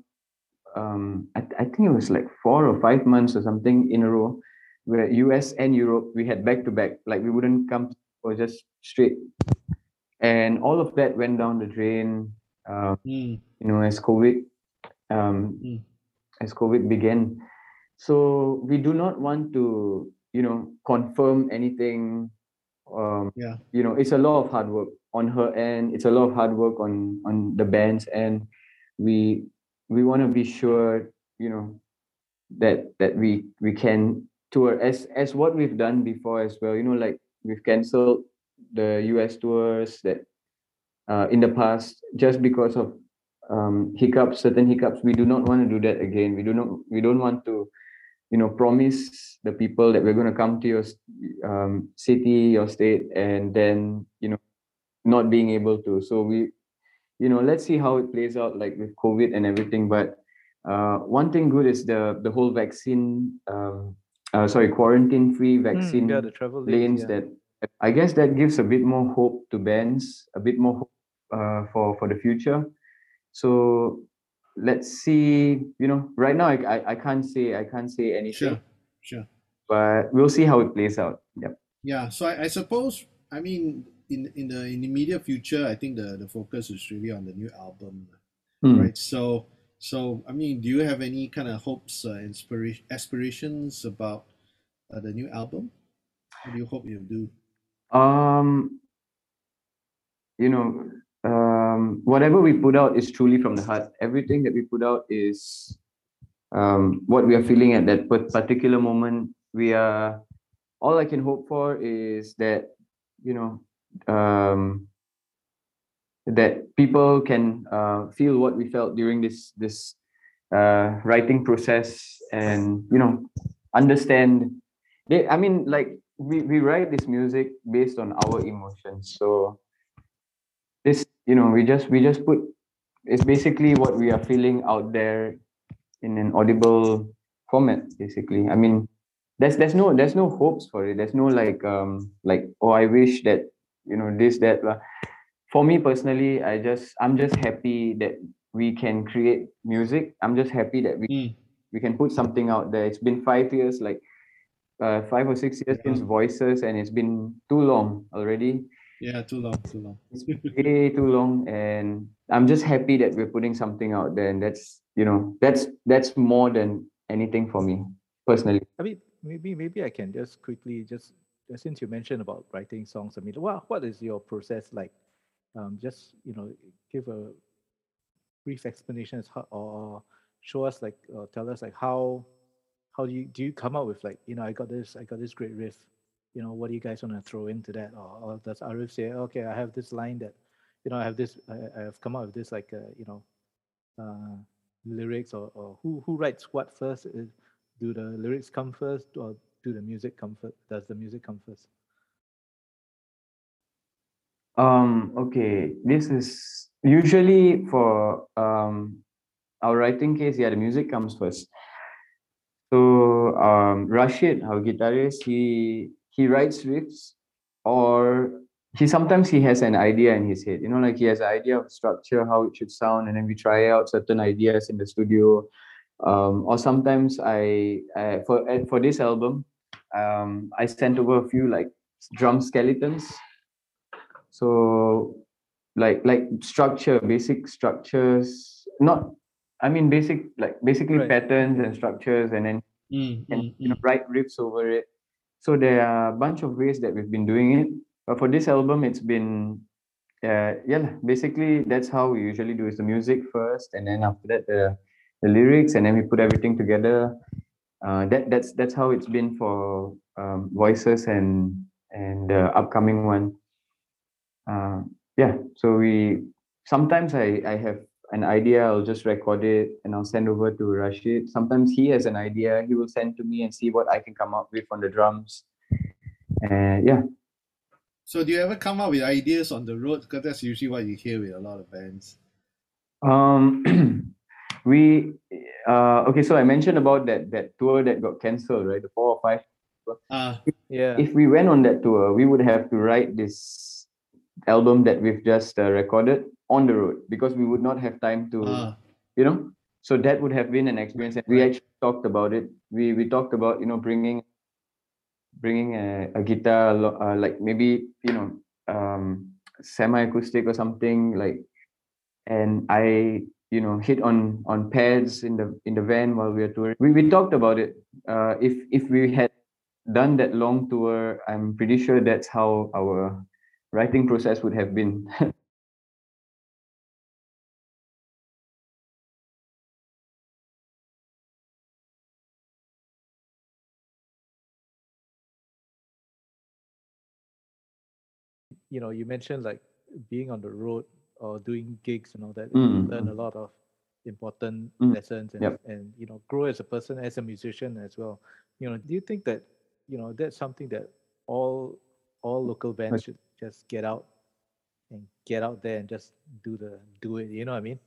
Um, I, I think it was like four or five months or something in a row, where US and Europe we had back to back. Like we wouldn't come or just straight and all of that went down the drain um, Mm, you know as covid um, Mm. as covid began so we do not want to you know confirm anything um, yeah. you know it's a lot of hard work on her end. It's a lot of hard work on on the band's end. We we want to be sure you know that that we we can tour as as what we've done before as well. You know like we've cancelled the us tours that uh, in the past just because of um, hiccups certain hiccups. We do not want to do that again. We do not we don't want to you know promise the people that we're going to come to your um, city your state and then you know not being able to so we you know let's see how it plays out like with covid and everything but uh, one thing good is the the whole vaccine um, uh, sorry quarantine free Hmm, vaccine yeah, the travel lanes yeah. that I guess that gives a bit more hope to bands, a bit more hope uh, for for the future. So let's see. You know, right now I, I, I can't say I can't say anything, Sure. Sure. but we'll see how it plays out. Yep. Yeah. So I, I suppose I mean in in the in the immediate future, I think the the focus is really on the new album, Hmm. right? So so I mean, do you have any kind of hopes, uh, inspiration, aspirations about uh, the new album? What do you hope you'll do? Um, you know, um, whatever we put out is truly from the heart. Everything that we put out is um, what we are feeling at that particular moment. We are all I can hope for is that you know um, that people can uh, feel what we felt during this this uh, writing process and you know understand. They, I mean, like we, we write this music based on our emotions. So you know, we just we just put it's basically what we are feeling out there in an audible format, basically. I mean, there's there's no there's no hopes for it. There's no like um like oh I wish that you know this that blah. For me personally, I just I'm just happy that we can create music. I'm just happy that we Mm. we can put something out there. It's been five years, like uh, five or six years since Voices, and it's been too long already. Yeah. Too long. Too long. It's way too long, and I'm just happy that we're putting something out there, and that's you know that's that's more than anything for me personally. I mean, maybe maybe I can just quickly just since you mentioned about writing songs. I mean, what what is your process like? Um, just you know, give a brief explanation or show us like or tell us like how how do you do you come up with like you know I got this I got this great riff. You know, what do you guys want to throw into that? Or, or does Arif say, okay, I have this line that, you know, I have this, I, have come up with this like, uh, you know, uh, lyrics or, or who who writes what first? Is, do the lyrics come first or do the music come first? Does the music come first? Um, okay, this is usually for um our writing case, yeah, the music comes first. So um Rasyid, our guitarist, he he writes riffs or he sometimes he has an idea in his head, you know, like he has an idea of structure, how it should sound, and then we try out certain ideas in the studio. Um, or sometimes I, I for for this album, um, I sent over a few like drum skeletons so like like structure, basic structures. Not, I mean, basic like basically Right. patterns and structures, and then Mm, and mm, you know mm. write riffs over it. So there are a bunch of ways that we've been doing it. But for this album, it's been uh, yeah, basically that's how we usually do is the music first, and then after that the the lyrics, and then we put everything together. Uh, that that's that's how it's been for um, voices and and the upcoming one. Uh, yeah, so we sometimes I I have an idea, I'll just record it and I'll send over to Rasyid. Sometimes he has an idea, he will send to me and see what I can come up with on the drums. And yeah, So do you ever come up with ideas on the road? Because that's usually what you hear with a lot of bands. um, we uh, okay. So I mentioned about that that tour that got cancelled, right? The four or five. Ah, Yeah. If we went on that tour, we would have to write this album that we've just uh, recorded on the road because we would not have time to ah, you know? So that would have been an experience and we actually talked about it. We we talked about you know bringing bringing a, a guitar uh, like maybe you know um semi acoustic or something like and i you know hit on on pads in the in the van while we were touring. We, we talked about it. Uh if if we had done that long tour i'm pretty sure that's how our writing process would have been you know, you mentioned like being on the road or doing gigs and all that. Mm, learn mm. a lot of important Mm, lessons and, yep. and you know grow as a person as a musician as well. You know, do you think that you know that's something that all all local bands should just get out and get out there and just do the do it. You know what I mean?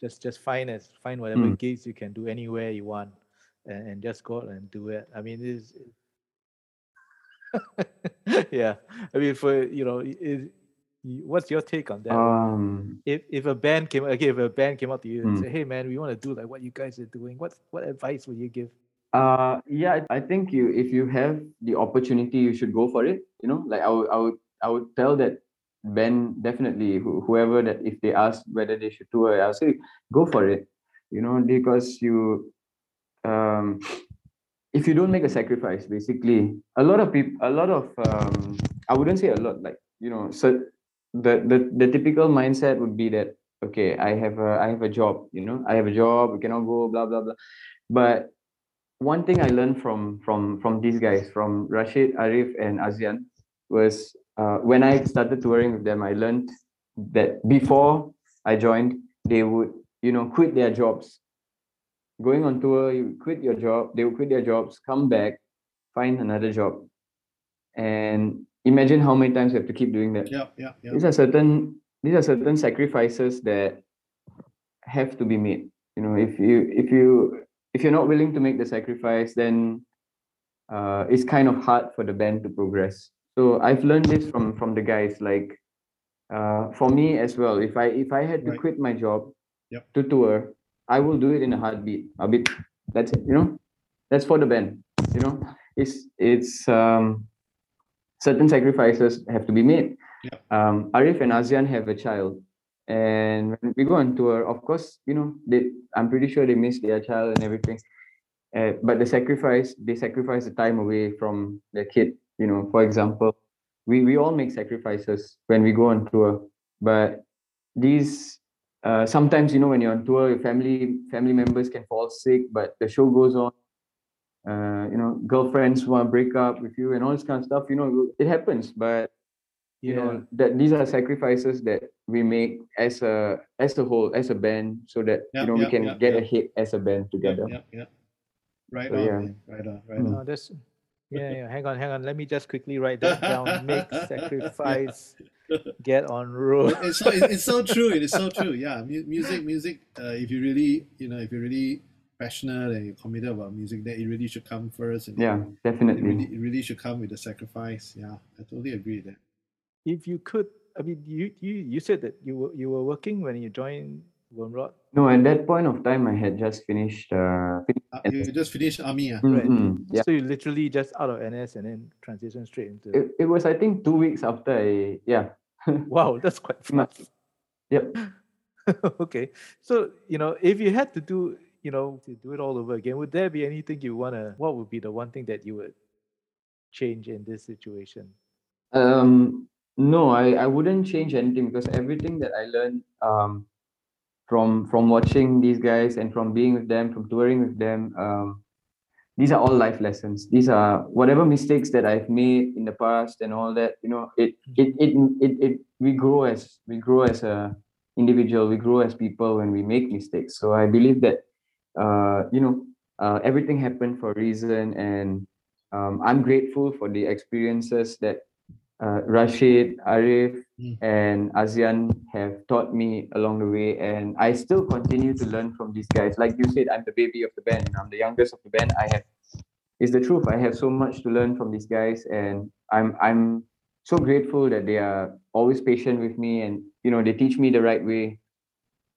Just just find as find whatever Mm. gigs you can do anywhere you want, and, and just go out and do it. I mean, it's yeah. I mean, for you know, is what's your take on that? um if if a band came okay, if a band came up to you and Mm. say, "Hey, man, we want to do like what you guys are doing," what what advice would you give? Uh, yeah, I think you if you have the opportunity, you should go for it. You know, like I would I would I would tell that Ben definitely who, whoever that if they ask whether they should tour, I'll say go for it. You know, because you um if you don't make a sacrifice, basically a lot of people a lot of um I wouldn't say a lot, like you know, so the the, the typical mindset would be that okay, I have a I have a job, you know, I have a job, we cannot go, blah blah blah. But one thing I learned from from from these guys, from Rasyid, Arif, and Azean, was uh, when I started touring with them, I learned that before I joined, they would you know quit their jobs. Going on tour, you quit your job, they would quit their jobs, come back, find another job, and imagine how many times you have to keep doing that yeah, yeah, yeah. these are certain these are certain sacrifices that have to be made you know if you if you if you're not willing to make the sacrifice then uh, it's kind of hard for the band to progress so i've learned this from from the guys like uh, for me as well if i if i had to Right. quit my job Yep. to tour i will do it in a heartbeat a bit that's it you know that's for the band you know it's it's um certain sacrifices have to be made Yep. um, Arif and Azean have a child. And we go on tour, of course, you know, they I'm pretty sure they miss their child and everything. Uh, but the sacrifice, they sacrifice the time away from their kid. You know, for example, we, we all make sacrifices when we go on tour. But these uh, sometimes, you know, when you're on tour, your family family members can fall sick, but the show goes on. Uh, you know, girlfriends want to break up with you and all this kind of stuff. You know, it happens, but you know that these are sacrifices that we make as a as a whole as a band so that Yeah, you know yeah, we can yeah, get yeah. ahead as a band together yeah, yeah. Right So, on, yeah. right on, right Mm. on. No, that's yeah, yeah. Hang on, hang on. Let me just quickly write that down. Make sacrifice, get on road. It's so it's so true. It is so true. Yeah, music, music. Uh, if you really, you know, if you're really passionate and you're committed about music, then it really should come first. And yeah it definitely really, it really should come with the sacrifice. Yeah, I totally agree with that. If you could, I mean, you you you said that you were you were working when you joined Wormrot. no at that point of time i had just finished uh fin- Uh, you just finished army. Ah, Mm, Right. mm, yeah So you literally just out of NS and then transition straight into. it, it was i think two weeks after i yeah wow, that's quite Ma- fast. Yep. okay. So, you know, if you had to do, you know, to do it all over again, would there be anything you want to, what would be the one thing that you would change in this situation? Um, no, I, I wouldn't change anything because everything that I learned um, from from watching these guys and from being with them, from touring with them, um, these are all life lessons. These are whatever mistakes that I've made in the past and all that. You know, it it it it, it we grow as we grow as a individual. We grow as people when we make mistakes. So I believe that uh, you know uh, everything happened for a reason, and um, I'm grateful for the experiences that uh, Rasyid, Arif, Mm. and Azean have taught me along the way, and I still continue to learn from these guys. Like you said, I'm the baby of the band. I'm the youngest of the band. I have, it's the truth. I have so much to learn from these guys, and I'm I'm so grateful that they are always patient with me, and you know they teach me the right way,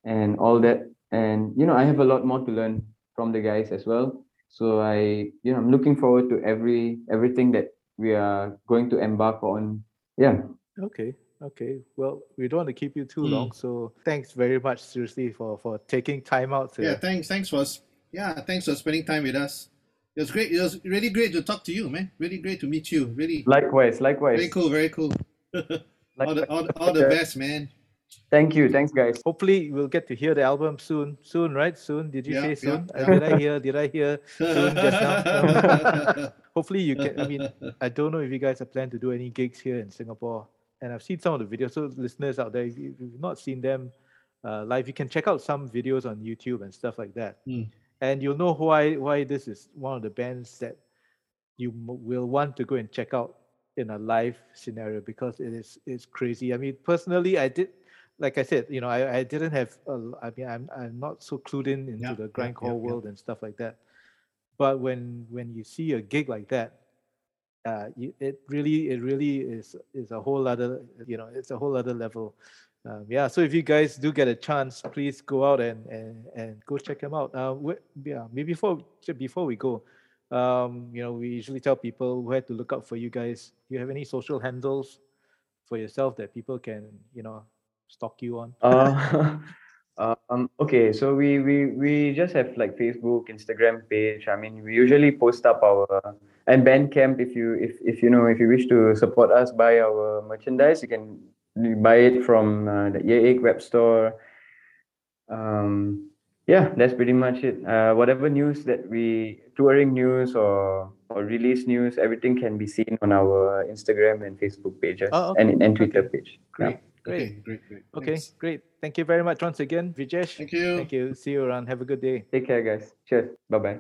and all that. And you know I have a lot more to learn from the guys as well. So I, you know, I'm looking forward to every everything that we are going to embark on. Yeah. Okay. Okay. Well, we don't want to keep you too Mm. long. So thanks very much, seriously, for, for taking time out to Yeah, thanks, thanks for s- yeah, thanks for spending time with us. It was great. It was really great to talk to you, man. Really great to meet you. Really, Likewise, likewise. very cool, very cool. all, the, all, all the best, man. Thank you. Thanks, guys. hopefully we'll get to hear the album soon. Soon, right? Soon. Did you Yeah, say soon? Uh, yeah. Did I hear did I hear soon just now? hopefully you can I mean I don't know if you guys are planning to do any gigs here in Singapore. And I've seen some of the videos. So listeners out there, if, you, if you've not seen them uh, live, you can check out some videos on YouTube and stuff like that. Mm. And you'll know why why this is one of the bands that you m- will want to go and check out in a live scenario because it is it's crazy. I mean, personally, I did, like I said, you know, I, I didn't have. A, I mean, I'm I'm not so clued in into Yeah, the grindcore yeah, yeah. world and stuff like that. But when when you see a gig like that, uh, you, it really it really is is a whole other you know it's a whole other level. Um, yeah, so if you guys do get a chance, please go out and and, and go check them out. Uh, yeah, maybe before before we go, um, you know, we usually tell people where to look out for you guys. Do you have any social handles for yourself that people can you know stalk you on? Uh, um, okay, so we, we we just have like Facebook, Instagram page. I mean, we usually post up our and Bandcamp. If you if if you know if you wish to support us, buy our merchandise. You can buy it from uh, the Earache web store. Um, yeah, that's pretty much it. Uh, whatever news that we touring news or or release news, everything can be seen on our Instagram and Facebook pages Oh, and and Twitter page. Yeah. Great. Great. Okay, great, great. Okay, Thanks. great. Thank you very much once again, Vijesh. Thank you. Thank you. See you around. Have a good day. Take care, guys. Cheers. Bye bye.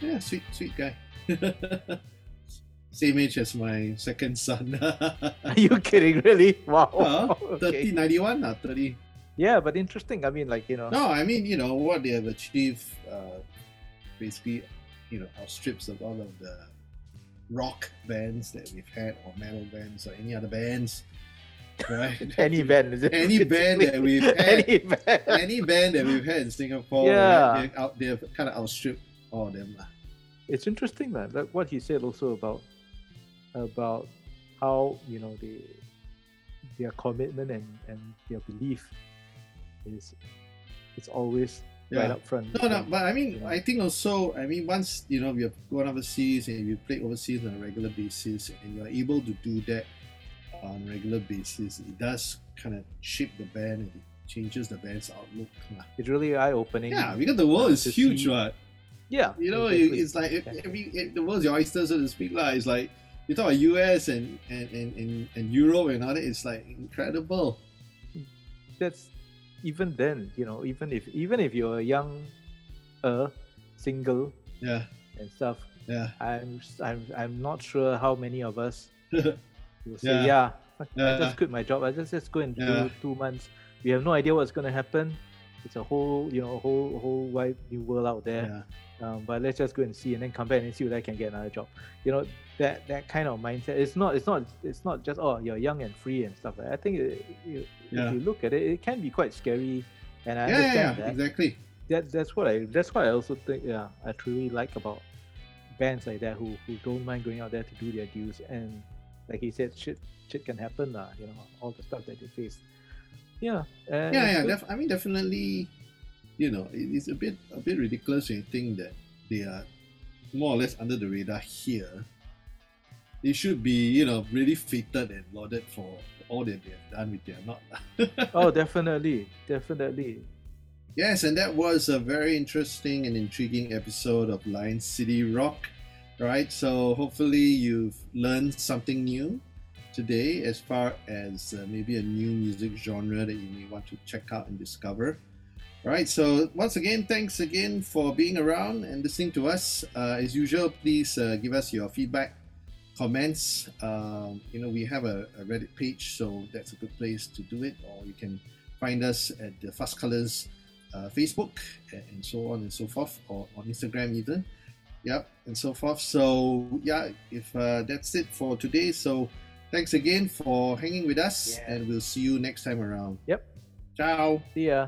Yeah, sweet, sweet guy. Same age as my second son. Are you kidding? Really? Wow. Uh, Okay. 30, 91, uh, 30. Yeah, but interesting. I mean, like you know. No, I mean, you know, what they have achieved uh, basically, you know, outstrips of all of the rock bands that we've had, or metal bands, or any other bands, right? Any band, is it? Any band that we've had. Any band. any band that we've had in Singapore, Yeah. right, they out, they've kind of outstripped all of them. lah. It's interesting man. Like what he said also about about how you know they their commitment and and their belief is it's always right up front. No, no, but I mean, you know. I think also, I mean, once you know we have gone overseas and you play overseas on a regular basis, and you're able to do that on a regular basis, it does kind of shape the band and it changes the band's outlook. it's really eye opening. Yeah, because the world is huge, see- right? Yeah, You know, exactly. it's like Yeah. every it, the world's your oyster, so to speak. lah. It's like you talk about US and and, and, and, and Europe and all that. It's like incredible. that's even then, you know, even if even if you're a young, uh, single Yeah, and stuff, yeah, I'm I'm I'm not sure how many of us will say, Yeah. yeah, I just quit my job. I just just go and do two months. We have no idea what's gonna happen. It's a whole you know a whole whole wide new world out there. yeah. Um, but let's just go and see and then come back and see whether I can get another job. You know that that kind of mindset. It's not it's not it's not just oh you're young and free and stuff. I think it, you, Yeah. if you look at it, it can be quite scary. And I yeah, understand yeah, that exactly. that that's what I that's what I also think yeah I truly like about bands like that who who don't mind going out there to do their dues and like he said, shit shit can happen, lah. You know, all the stuff that they face. Yeah. Yeah, yeah. Def- I mean, definitely. You know, it, it's a bit a bit ridiculous when you think that they are more or less under the radar here. They should be, you know, really feted and lauded for all that they have done with their not. oh, definitely, definitely. Yes, and that was a very interesting and intriguing episode of Lion City Rock. Right, so hopefully you've learned something new today as far as uh, maybe a new music genre that you may want to check out and discover. All right, so once again, thanks again for being around and listening to us. Uh, as usual, please uh, give us your feedback, comments. Um, you know, we have a, a, Reddit page, so that's a good place to do it. Or you can find us at the Fast Colors uh, Facebook and so on and so forth, or on Instagram even. Yep, and so forth. So yeah, if uh, that's it for today. So thanks again for hanging with us, yeah. and we'll see you next time around. Yep. Ciao. See ya.